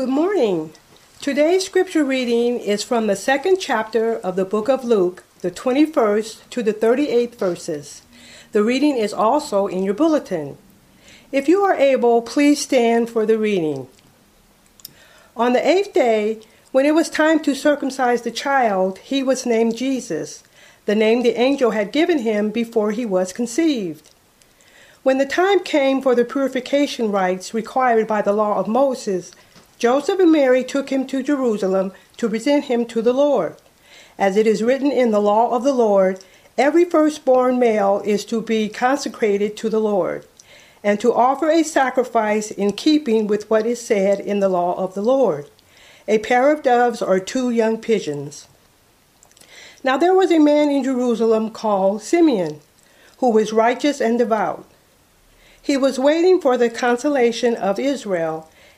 Good morning. Today's scripture reading is from the second chapter of the book of Luke, the 21st to the 38th verses. The reading is also in your bulletin. If you are able, please stand for the reading. On the eighth day, when it was time to circumcise the child, he was named Jesus, the name the angel had given him before he was conceived. When the time came for the purification rites required by the law of Moses, Joseph and Mary took him to Jerusalem to present him to the Lord. As it is written in the law of the Lord, every firstborn male is to be consecrated to the Lord, and to offer a sacrifice in keeping with what is said in the law of the Lord a pair of doves or two young pigeons. Now there was a man in Jerusalem called Simeon, who was righteous and devout. He was waiting for the consolation of Israel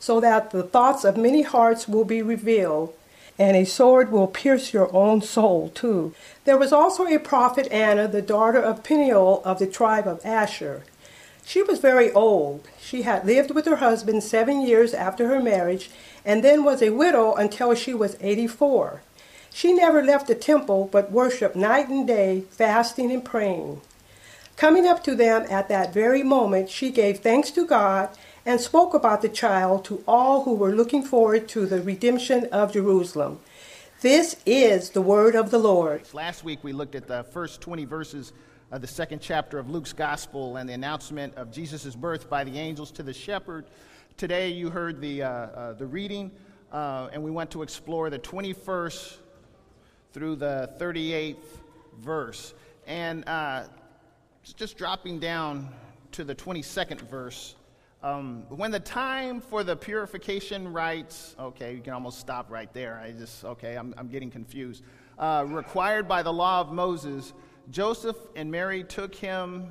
so that the thoughts of many hearts will be revealed, and a sword will pierce your own soul too. There was also a prophet Anna, the daughter of Penuel of the tribe of Asher. She was very old. She had lived with her husband seven years after her marriage, and then was a widow until she was 84. She never left the temple, but worshiped night and day, fasting and praying. Coming up to them at that very moment, she gave thanks to God and spoke about the child to all who were looking forward to the redemption of Jerusalem. This is the word of the Lord. Last week we looked at the first 20 verses of the second chapter of Luke's gospel and the announcement of Jesus' birth by the angels to the shepherd. Today you heard the, uh, uh, the reading, uh, and we went to explore the 21st through the 38th verse. And uh, just dropping down to the 22nd verse. Um, when the time for the purification rites, okay, you can almost stop right there. I just, okay, I'm, I'm getting confused. Uh, required by the law of Moses, Joseph and Mary took him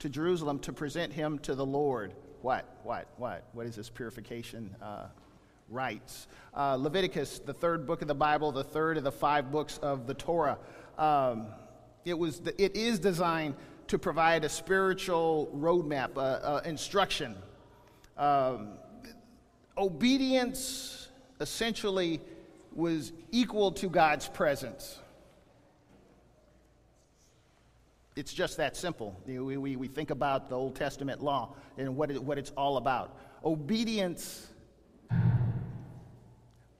to Jerusalem to present him to the Lord. What? What? What? What is this purification uh, rites? Uh, Leviticus, the third book of the Bible, the third of the five books of the Torah. Um, it, was, it is designed to provide a spiritual roadmap, uh, uh, instruction. Um, obedience essentially was equal to God's presence. It's just that simple. We, we, we think about the Old Testament law and what, it, what it's all about. Obedience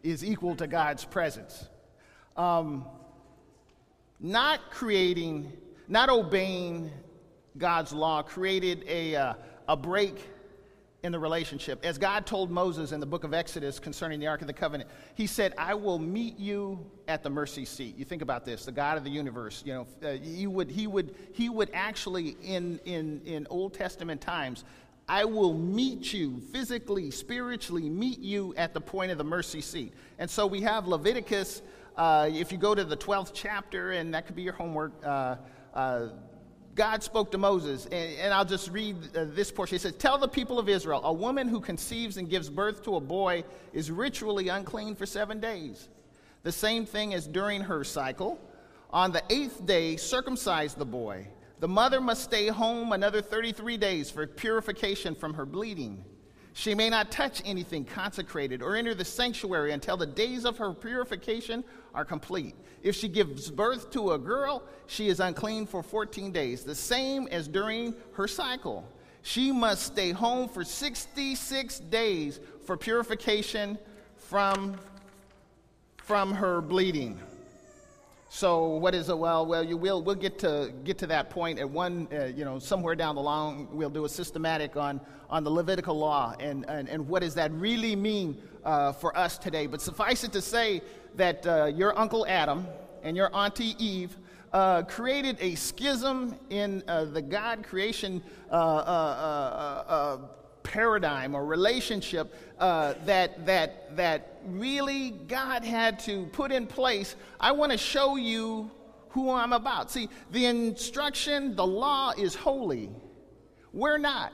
is equal to God's presence. Um, not creating not obeying God's law created a, uh, a break in the relationship. As God told Moses in the book of Exodus concerning the Ark of the Covenant, He said, I will meet you at the mercy seat. You think about this, the God of the universe, you know, uh, he, would, he, would, he would actually, in, in, in Old Testament times, I will meet you physically, spiritually, meet you at the point of the mercy seat. And so we have Leviticus. Uh, if you go to the 12th chapter, and that could be your homework, uh, uh, God spoke to Moses, and, and I'll just read uh, this portion. He says, Tell the people of Israel, a woman who conceives and gives birth to a boy is ritually unclean for seven days. The same thing as during her cycle. On the eighth day, circumcise the boy. The mother must stay home another 33 days for purification from her bleeding. She may not touch anything consecrated or enter the sanctuary until the days of her purification are complete. If she gives birth to a girl, she is unclean for 14 days, the same as during her cycle. She must stay home for 66 days for purification from from her bleeding. So what is it? Well, well, you will. We'll get to get to that point at one, uh, you know, somewhere down the line. We'll do a systematic on on the Levitical law and and, and what does that really mean uh, for us today. But suffice it to say that uh, your uncle Adam and your auntie Eve uh, created a schism in uh, the God creation uh paradigm or relationship that, that, that really God had to put in place. I want to show you who I'm about. See, the instruction, the law is holy. We're not.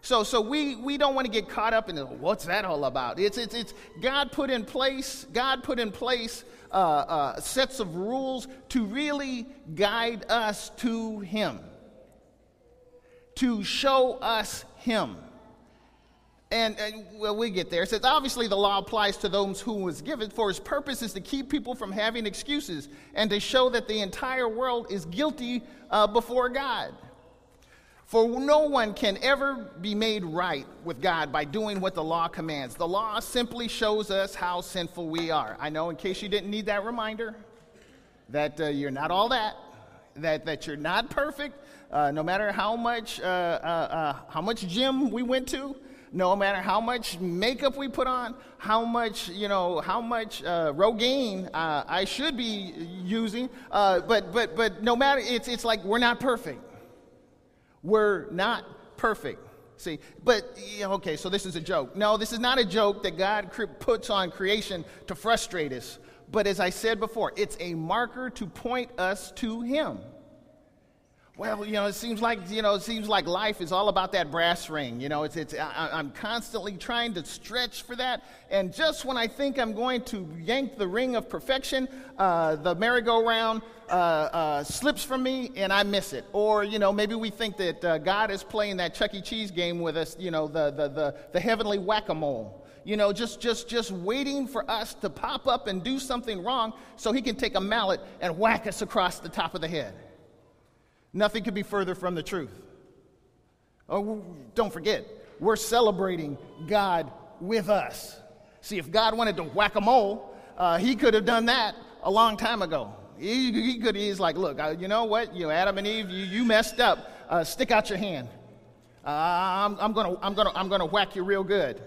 So, so we, we don't want to get caught up in what's that all about. It's, it's, it's God put in place, God put in place uh, uh, sets of rules to really guide us to Him, to show us Him. And, and, well, we get there. It says, obviously, the law applies to those who was given, for its purpose is to keep people from having excuses and to show that the entire world is guilty uh, before God. For no one can ever be made right with God by doing what the law commands. The law simply shows us how sinful we are. I know, in case you didn't need that reminder, that uh, you're not all that, that, that you're not perfect, uh, no matter how much, uh, uh, uh how much gym we went to, no matter how much makeup we put on, how much, you know, how much uh, Rogaine uh, I should be using, but, but, but no matter, it's, it's like we're not perfect. We're not perfect. See, but okay, so this is a joke. No, this is not a joke that God puts on creation to frustrate us. But as I said before, it's a marker to point us to Him well, you know, it seems like, you know, it seems like life is all about that brass ring. You know, it's, it's, I, I'm constantly trying to stretch for that. And just when I think I'm going to yank the ring of perfection, uh, the merry-go-round uh, uh, slips from me and I miss it. Or, you know, maybe we think that uh, God is playing that Chuck E. Cheese game with us, you know, the, the, the, the heavenly whack-a-mole you know, just, just, just waiting for us to pop up and do something wrong so he can take a mallet and whack us across the top of the head. Nothing could be further from the truth. Oh, don't forget, we're celebrating God with us. See, if God wanted to whack a mole, uh, he could have done that a long time ago. He, he could, he's like, look, uh, you know what? You know, Adam and Eve, you, you messed up. Uh, stick out your hand. Uh, I'm, I'm going to I'm gonna, I'm gonna whack you real good.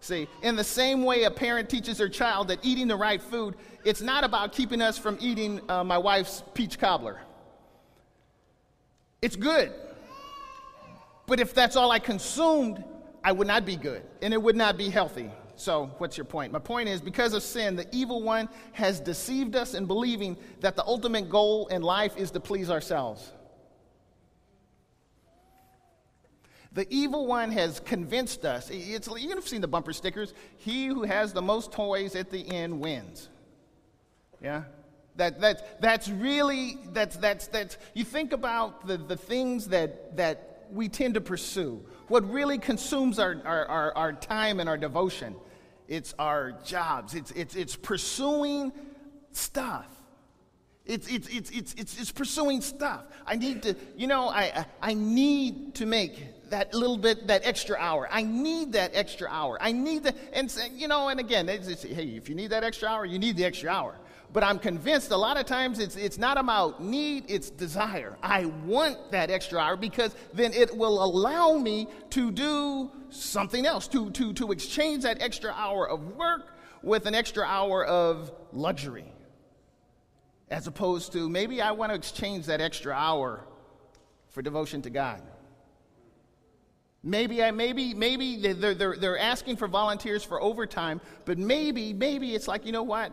See, in the same way a parent teaches their child that eating the right food, it's not about keeping us from eating uh, my wife's peach cobbler. It's good. But if that's all I consumed, I would not be good and it would not be healthy. So, what's your point? My point is because of sin, the evil one has deceived us in believing that the ultimate goal in life is to please ourselves. The evil one has convinced us. It's, you've seen the bumper stickers. He who has the most toys at the end wins. Yeah? That, that, that's really, that's, that's, that's, you think about the, the things that, that we tend to pursue. What really consumes our, our, our, our time and our devotion, it's our jobs. It's, it's, it's pursuing stuff. It's, it's, it's, it's, it's, it's pursuing stuff. I need to, you know, I, I need to make that little bit, that extra hour. I need that extra hour. I need that, and, you know, and again, it's, it's, hey, if you need that extra hour, you need the extra hour. But I'm convinced a lot of times it's, it's not about need, it's desire. I want that extra hour because then it will allow me to do something else, to, to, to exchange that extra hour of work with an extra hour of luxury. As opposed to maybe I want to exchange that extra hour for devotion to God. Maybe I maybe maybe they're, they're, they're asking for volunteers for overtime, but maybe maybe it's like you know what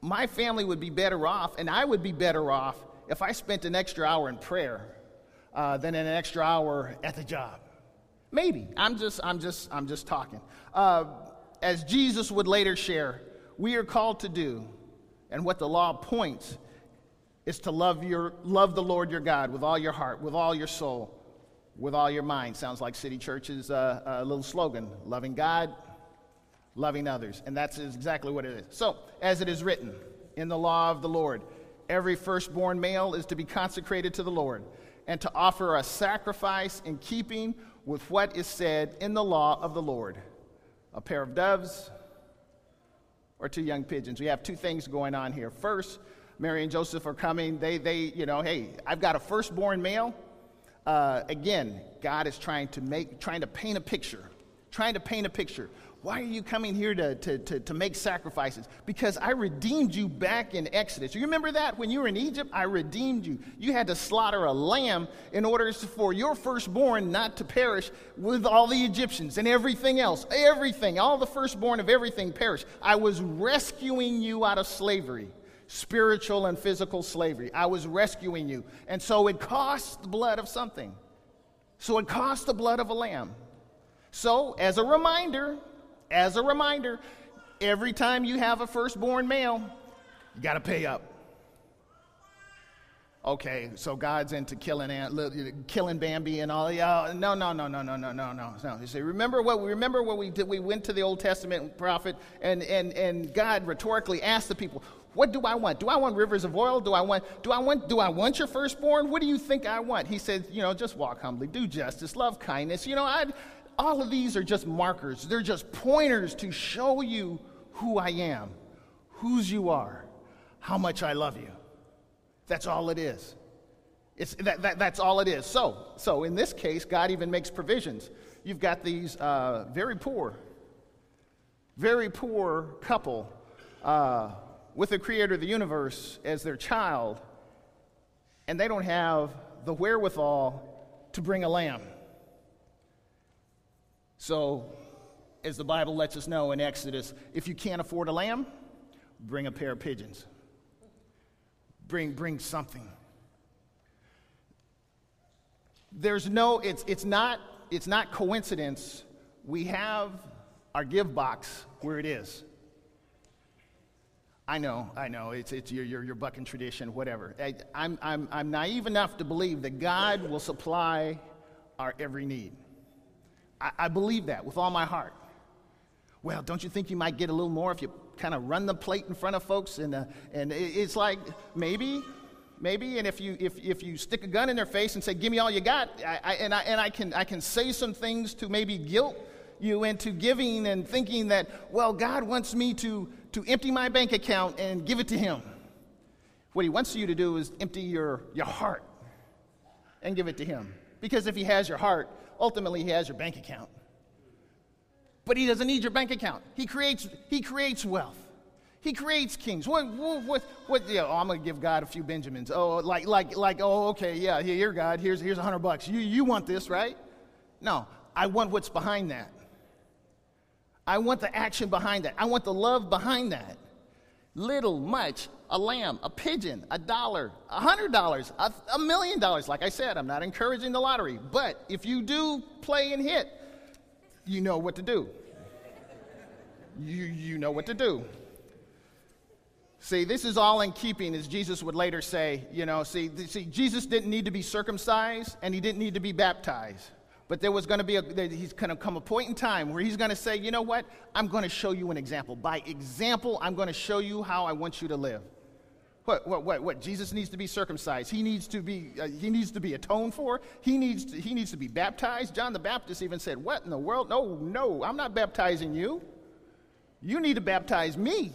my family would be better off, and I would be better off if I spent an extra hour in prayer uh, than an extra hour at the job. Maybe. I'm just, I'm just, I'm just talking. Uh, as Jesus would later share, we are called to do, and what the law points is to love your love the Lord your God with all your heart, with all your soul, with all your mind. Sounds like City Church's uh, uh, little slogan: loving God, loving others. And that's exactly what it is. So, as it is written in the law of the Lord, every firstborn male is to be consecrated to the Lord and to offer a sacrifice in keeping with what is said in the law of the Lord a pair of doves or two young pigeons. We have two things going on here. First, Mary and Joseph are coming. They, they you know, hey, I've got a firstborn male. Uh, again, God is trying to make, trying to paint a picture, trying to paint a picture. Why are you coming here to, to, to, to, make sacrifices? Because I redeemed you back in Exodus. You remember that when you were in Egypt? I redeemed you. You had to slaughter a lamb in order for your firstborn not to perish with all the Egyptians and everything else. Everything, all the firstborn of everything perish. I was rescuing you out of slavery, spiritual and physical slavery. I was rescuing you. And so it cost the blood of something. So it cost the blood of a lamb. So, as a reminder, as a reminder, every time you have a firstborn male, you got to pay up. Okay, so God's into killing killing Bambi and all. Yeah, no, no, no, no, no, no, no, no, no. You see, remember what we remember what we did. We went to the Old Testament prophet, and and and God rhetorically asked the people, "What do I want? Do I want rivers of oil? Do I want? Do I want? Do I want your firstborn? What do you think I want?" He said, "You know, just walk humbly, do justice, love kindness. You know, I all of these are just markers, they're just pointers to show you who I am, whose you are, how much I love you. That's all it is. It's, that, that, that's all it is. So, so, in this case, God even makes provisions. You've got these uh, very poor, very poor couple uh, with the creator of the universe as their child, and they don't have the wherewithal to bring a lamb. So, as the Bible lets us know in Exodus, if you can't afford a lamb, bring a pair of pigeons. Bring, bring something. There's no, it's, it's, not, it's not coincidence. We have our give box where it is. I know, I know, it's, it's your, your, your bucking tradition, whatever. I, I'm, I'm, I'm naive enough to believe that God will supply our every need. I, I believe that with all my heart. Well, don't you think you might get a little more if you kind of run the plate in front of folks? And, uh, and it's like, maybe, maybe. And if you, if, if you stick a gun in their face and say, give me all you got, I, I, and, I, and I, can, I can say some things to maybe guilt you into giving and thinking that, well, God wants me to, to empty my bank account and give it to Him. What He wants you to do is empty your, your heart and give it to Him. Because if He has your heart, ultimately he has your bank account. But he doesn't need your bank account. He creates, he creates wealth. He creates kings. What, what, what, what yeah, oh, I'm going to give God a few Benjamins. Oh, like, like, like, oh, okay, yeah, here, God, here's, here's a hundred bucks. You, you want this, right? No, I want what's behind that. I want the action behind that. I want the love behind that. Little, much, a lamb, a pigeon, a dollar, a hundred dollars, a million dollars. Like I said, I'm not encouraging the lottery, but if you do play and hit, you know what to do. You, you know what to do. See, this is all in keeping, as Jesus would later say. You know, see, see, Jesus didn't need to be circumcised and he didn't need to be baptized. But there was going to be a, he's going to come a point in time where he's going to say, you know what? I'm going to show you an example. By example, I'm going to show you how I want you to live. What, what, what, what? Jesus needs to be circumcised. He needs to be, uh, he needs to be atoned for. He needs, to, he needs to be baptized. John the Baptist even said, What in the world? No, no, I'm not baptizing you. You need to baptize me.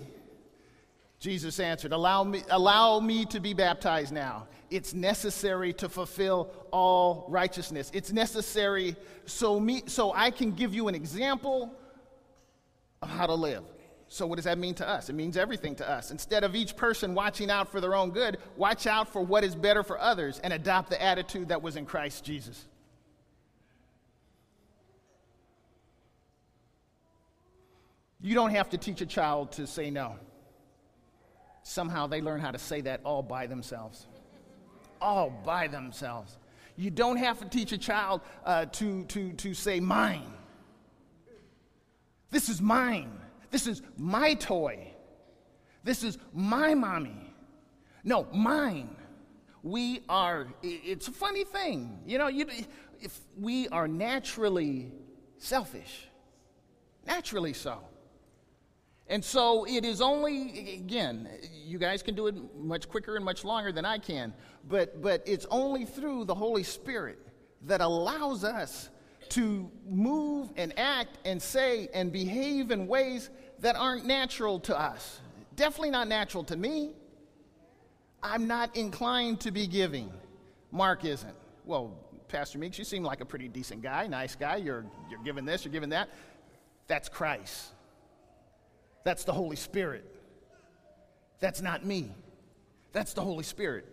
Jesus answered, Allow me, allow me to be baptized now. It's necessary to fulfill all righteousness. It's necessary so, me, so I can give you an example of how to live. So, what does that mean to us? It means everything to us. Instead of each person watching out for their own good, watch out for what is better for others and adopt the attitude that was in Christ Jesus. You don't have to teach a child to say no. Somehow they learn how to say that all by themselves. All by themselves. You don't have to teach a child uh, to, to, to say mine. This is mine. This is my toy. This is my mommy. No, mine. We are, it's a funny thing. You know, you, if we are naturally selfish, naturally so. And so it is only, again, you guys can do it much quicker and much longer than I can, but, but it's only through the Holy Spirit that allows us to move and act and say and behave in ways that aren't natural to us. Definitely not natural to me. I'm not inclined to be giving. Mark isn't. Well, Pastor Meeks, you seem like a pretty decent guy, nice guy. You're, you're giving this, you're giving that. That's Christ. That's the Holy Spirit. That's not me. That's the Holy Spirit.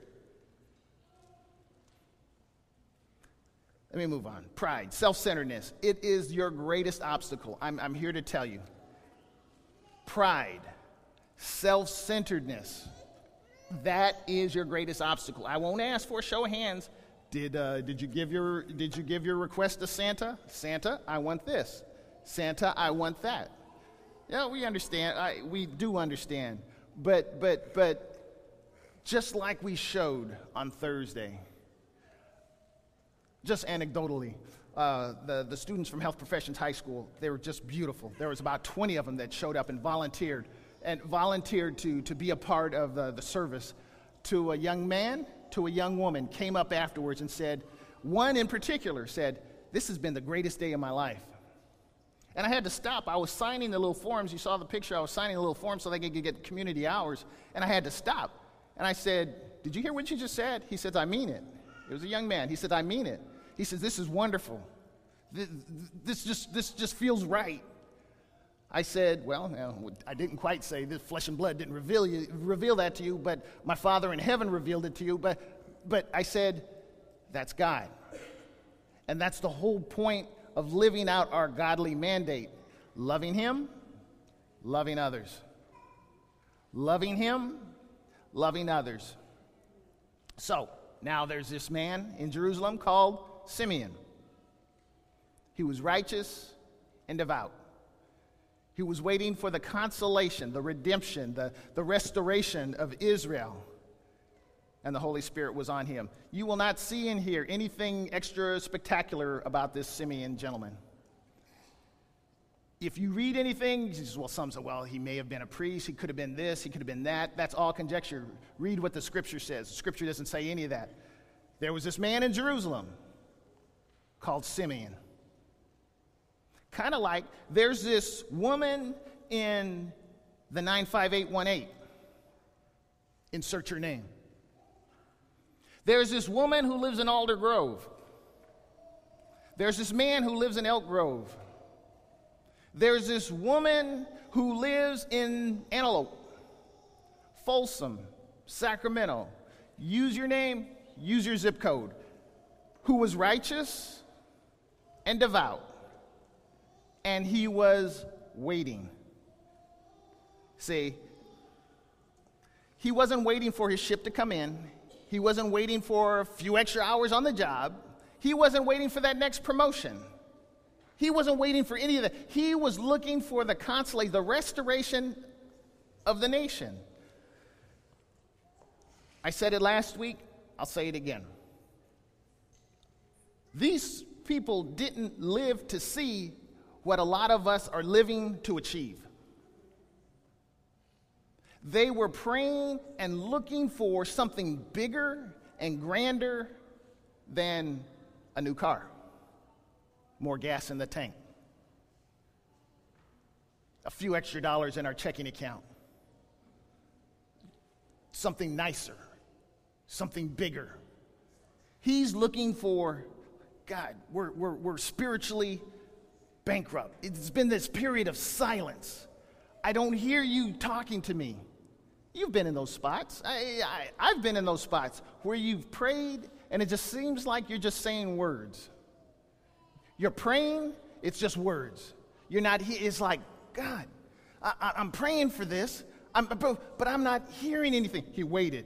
Let me move on. Pride, self centeredness. It is your greatest obstacle. I'm, I'm here to tell you. Pride, self centeredness. That is your greatest obstacle. I won't ask for a show of hands. Did, uh, did, you give your, did you give your request to Santa? Santa, I want this. Santa, I want that. Yeah, we understand. I, we do understand. But, but, but just like we showed on Thursday, just anecdotally, uh, the, the students from Health Professions High School, they were just beautiful. There was about 20 of them that showed up and volunteered, and volunteered to, to be a part of the, the service to a young man, to a young woman, came up afterwards and said, one in particular said, this has been the greatest day of my life. And I had to stop. I was signing the little forms. You saw the picture. I was signing the little forms so they could get community hours. And I had to stop. And I said, Did you hear what you just said? He said, I mean it. It was a young man. He said, I mean it. He says, This is wonderful. This just, this just feels right. I said, Well, I didn't quite say this flesh and blood didn't reveal, you, reveal that to you, but my Father in heaven revealed it to you. But, but I said, That's God. And that's the whole point of living out our godly mandate loving Him, loving others. Loving Him, loving others. So, now there's this man in Jerusalem called Simeon. He was righteous and devout. He was waiting for the consolation, the redemption, the, the restoration of Israel. And the Holy Spirit was on him. You will not see and hear anything extra spectacular about this Simeon gentleman. If you read anything, well, some say, well, he may have been a priest, he could have been this, he could have been that. That's all conjecture. Read what the scripture says. The scripture doesn't say any of that. There was this man in Jerusalem called Simeon. Kind of like there's this woman in the 95818. Insert your name. There's this woman who lives in Alder Grove. There's this man who lives in Elk Grove. There's this woman who lives in Antelope, Folsom, Sacramento. Use your name, use your zip code. Who was righteous and devout. And he was waiting. See, he wasn't waiting for his ship to come in. He wasn't waiting for a few extra hours on the job. He wasn't waiting for that next promotion. He wasn't waiting for any of that. He was looking for the consolation, the restoration of the nation. I said it last week, I'll say it again. These people didn't live to see what a lot of us are living to achieve. They were praying and looking for something bigger and grander than a new car, more gas in the tank, a few extra dollars in our checking account, something nicer, something bigger. He's looking for, God, we're, we're, we're spiritually bankrupt. It's been this period of silence. I don't hear you talking to me. You've been in those spots. I, I, have been in those spots where you've prayed and it just seems like you're just saying words. You're praying, it's just words. You're not, it's like, God, I, am praying for this, I'm, but I'm not hearing anything. He waited.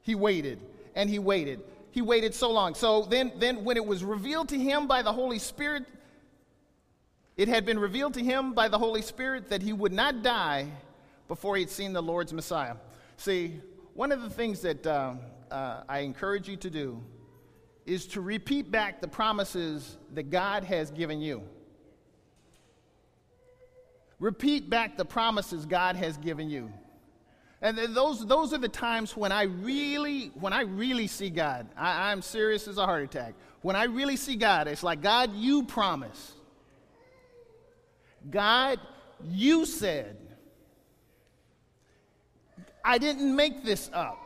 He waited and he waited. He waited so long. So then, then when it was revealed to him by the Holy Spirit, it had been revealed to him by the Holy Spirit that he would not die before he'd seen the Lord's Messiah. See, one of the things that uh, uh, I encourage you to do is to repeat back the promises that God has given you. Repeat back the promises God has given you. And those, those are the times when I really, when I really see God. I, I'm serious as a heart attack. When I really see God, it's like, God, you promise. God, You said, I didn't make this up.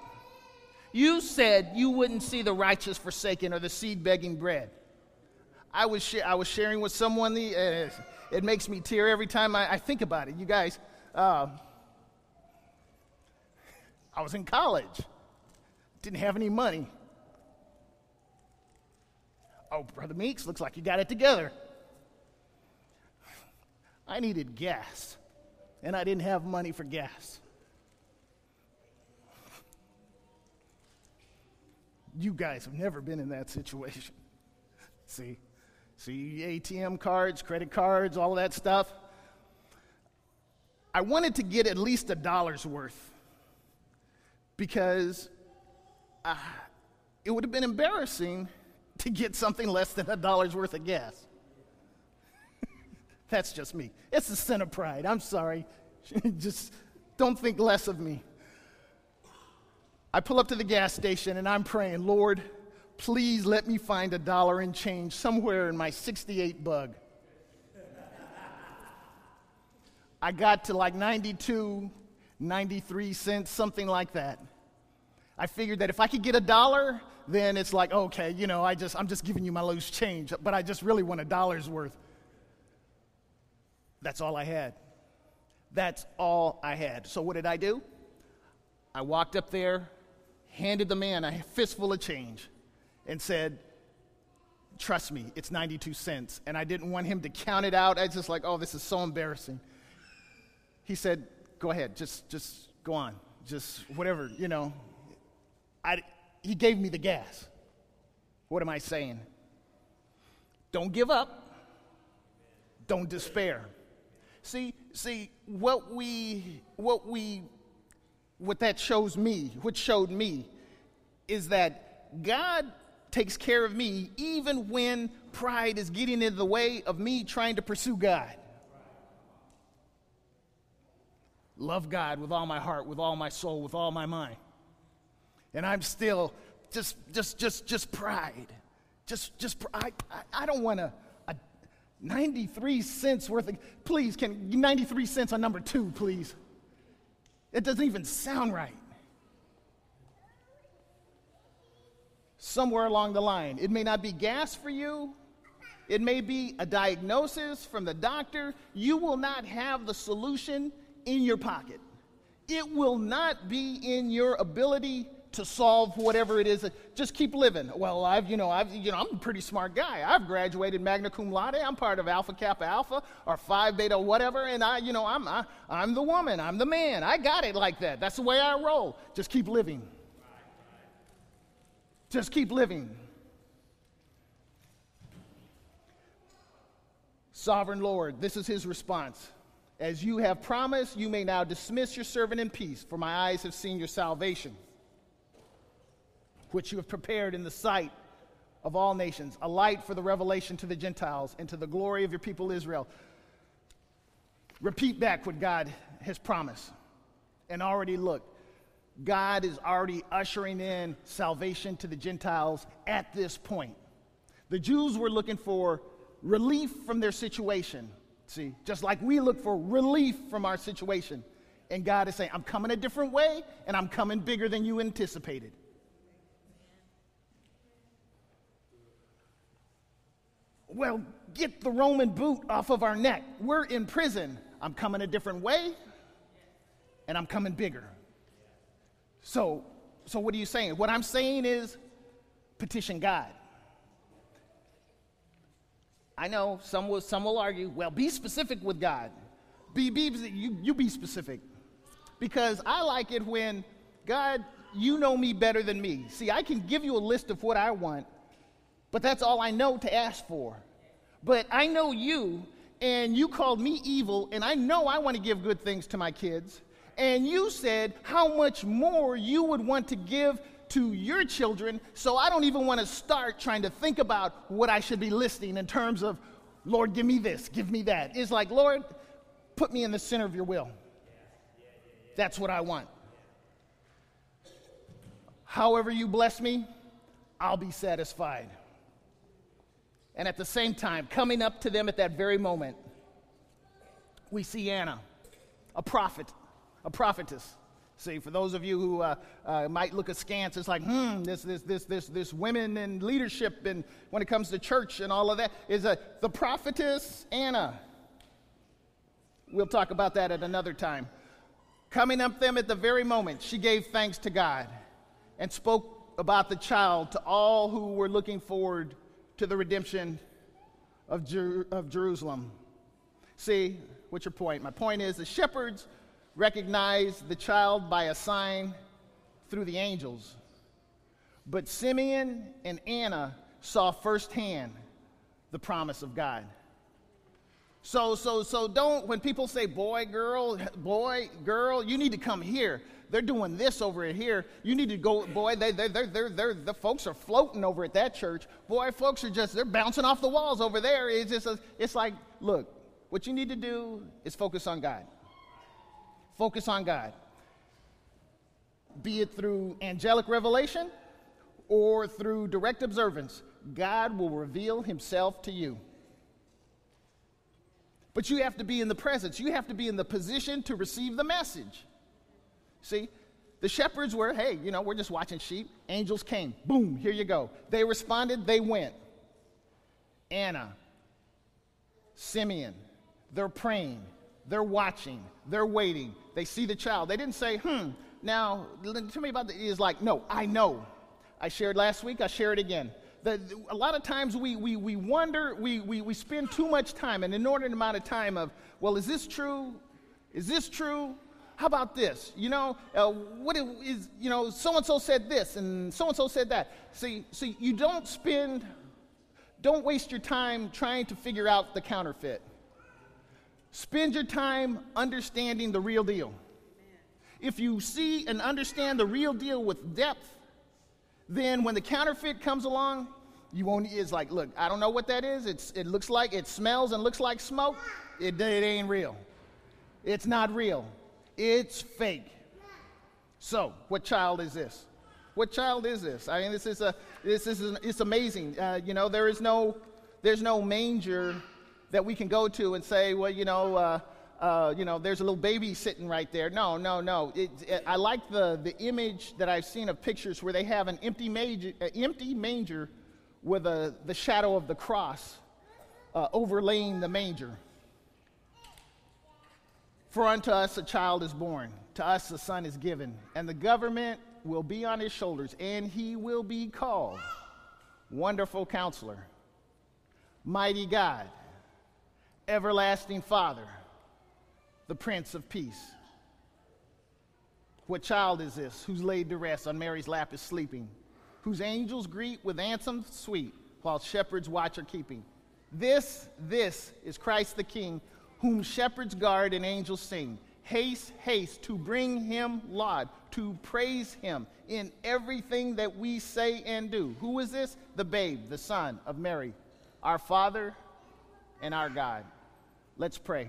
You said you wouldn't see the righteous forsaken or the seed begging bread. I was, sh- I was sharing with someone, the, uh, it makes me tear every time I, I think about it. You guys, uh, I was in college, didn't have any money. Oh, Brother Meeks, looks like you got it together. I needed gas, and I didn't have money for gas. You guys have never been in that situation. See? See, ATM cards, credit cards, all of that stuff. I wanted to get at least a dollar's worth because uh, it would have been embarrassing to get something less than a dollar's worth of gas. That's just me. It's a sin of pride. I'm sorry. just don't think less of me. I pull up to the gas station and I'm praying, Lord, please let me find a dollar and change somewhere in my 68 bug. I got to like 92, 93 cents, something like that. I figured that if I could get a dollar, then it's like, okay, you know, I just, I'm just giving you my loose change, but I just really want a dollar's worth. That's all I had. That's all I had. So what did I do? I walked up there, handed the man a fistful of change, and said, Trust me, it's 92 cents. And I didn't want him to count it out. I was just like, oh, this is so embarrassing. He said, Go ahead, just, just go on. Just whatever, you know. I, he gave me the gas. What am I saying? Don't give up. Don't despair. See, see, what we, what we, what that shows me, what showed me, is that God takes care of me even when pride is getting in the way of me trying to pursue God. Love God with all my heart, with all my soul, with all my mind. And I'm still just, just, just, just pride. Just, just, I, I, I don't want to. 93 cents worth of, please, can 93 cents on number two, please? It doesn't even sound right. Somewhere along the line, it may not be gas for you, it may be a diagnosis from the doctor. You will not have the solution in your pocket. It will not be in your ability to solve whatever it is. Just keep living. Well, I've, you know, I've, you know, I'm a pretty smart guy. I've graduated magna cum laude. I'm part of Alpha Kappa Alpha or Phi Beta whatever, and I, you know, I'm, I, I'm the woman. I'm the man. I got it like that. That's the way I roll. Just keep living. Just keep living. Sovereign Lord, this is his response. As you have promised, you may now dismiss your servant in peace, for my eyes have seen your salvation which you have prepared in the sight of all nations, a light for the revelation to the Gentiles and to the glory of your people Israel. Repeat back what God has promised. And already look, God is already ushering in salvation to the Gentiles at this point. The Jews were looking for relief from their situation. See, just like we look for relief from our situation. And God is saying, I'm coming a different way, and I'm coming bigger than you anticipated. Well, get the Roman boot off of our neck. We're in prison. I'm coming a different way, and I'm coming bigger. So, so what are you saying? What I'm saying is petition God. I know some will, some will argue, well, be specific with God. Be, be, you, you be specific. Because I like it when, God, you know me better than me. See, I can give you a list of what I want, but that's all I know to ask for. But I know you, and you called me evil, and I know I want to give good things to my kids. And you said how much more you would want to give to your children, so I don't even want to start trying to think about what I should be listing in terms of, Lord, give me this, give me that. It's like, Lord, put me in the center of your will. That's what I want. However, you bless me, I'll be satisfied. And at the same time, coming up to them at that very moment, we see Anna, a prophet, a prophetess. See, for those of you who uh, uh, might look askance, it's like, hmm, this, this, this, this, this women in leadership, and when it comes to church and all of that, is a, the prophetess Anna. We'll talk about that at another time. Coming up them at the very moment, she gave thanks to God and spoke about the child to all who were looking forward to the redemption of, Jer- of Jerusalem. See, what's your point? My point is the shepherds recognized the child by a sign through the angels. But Simeon and Anna saw firsthand the promise of God. So, so, so don't, when people say boy, girl, boy, girl, you need to come here. They're doing this over here. You need to go, boy, they, they, they're, they're, they're, the folks are floating over at that church. Boy, folks are just, they're bouncing off the walls over there. It's just, a, it's like, look, what you need to do is focus on God. Focus on God. Be it through angelic revelation or through direct observance, God will reveal himself to you. But you have to be in the presence. You have to be in the position to receive the message. See, the shepherds were, hey, you know, we're just watching sheep. Angels came. Boom, here you go. They responded, they went. Anna, Simeon, they're praying, they're watching, they're waiting. They see the child. They didn't say, hmm, now, tell me about the, is like, no, I know. I shared last week, I share it again. The, a lot of times we, we, we wonder, we, we, we spend too much time, an inordinate amount of time of, well, is this true? Is this true? How about this? You know, uh, what is, you know, so and so said this and so and so said that. See, see, you don't spend, don't waste your time trying to figure out the counterfeit. Spend your time understanding the real deal. If you see and understand the real deal with depth, then when the counterfeit comes along, you won't, it's like, look, I don't know what that is. It's, it looks like, it smells and looks like smoke. It, it ain't real. It's not real. It's fake. So, what child is this? What child is this? I mean, this is a, this is, an, it's amazing. Uh, you know, there is no, there's no manger that we can go to and say, well, you know, uh, uh, you know, there's a little baby sitting right there. No, no, no. It, it, I like the, the image that I've seen of pictures where they have an empty manger, empty manger with a, the shadow of the cross uh, overlaying the manger. For unto us a child is born, to us a son is given, and the government will be on his shoulders, and he will be called Wonderful Counselor, Mighty God everlasting Father, the Prince of Peace. What child is this who's laid to rest on Mary's lap is sleeping, whose angels greet with anthems sweet, while shepherds watch are keeping? This, this is Christ the King, whom shepherds guard and angels sing. Haste, haste to bring him laud, to praise him in everything that we say and do. Who is this? The babe, the son of Mary, our Father and our God. Let's pray.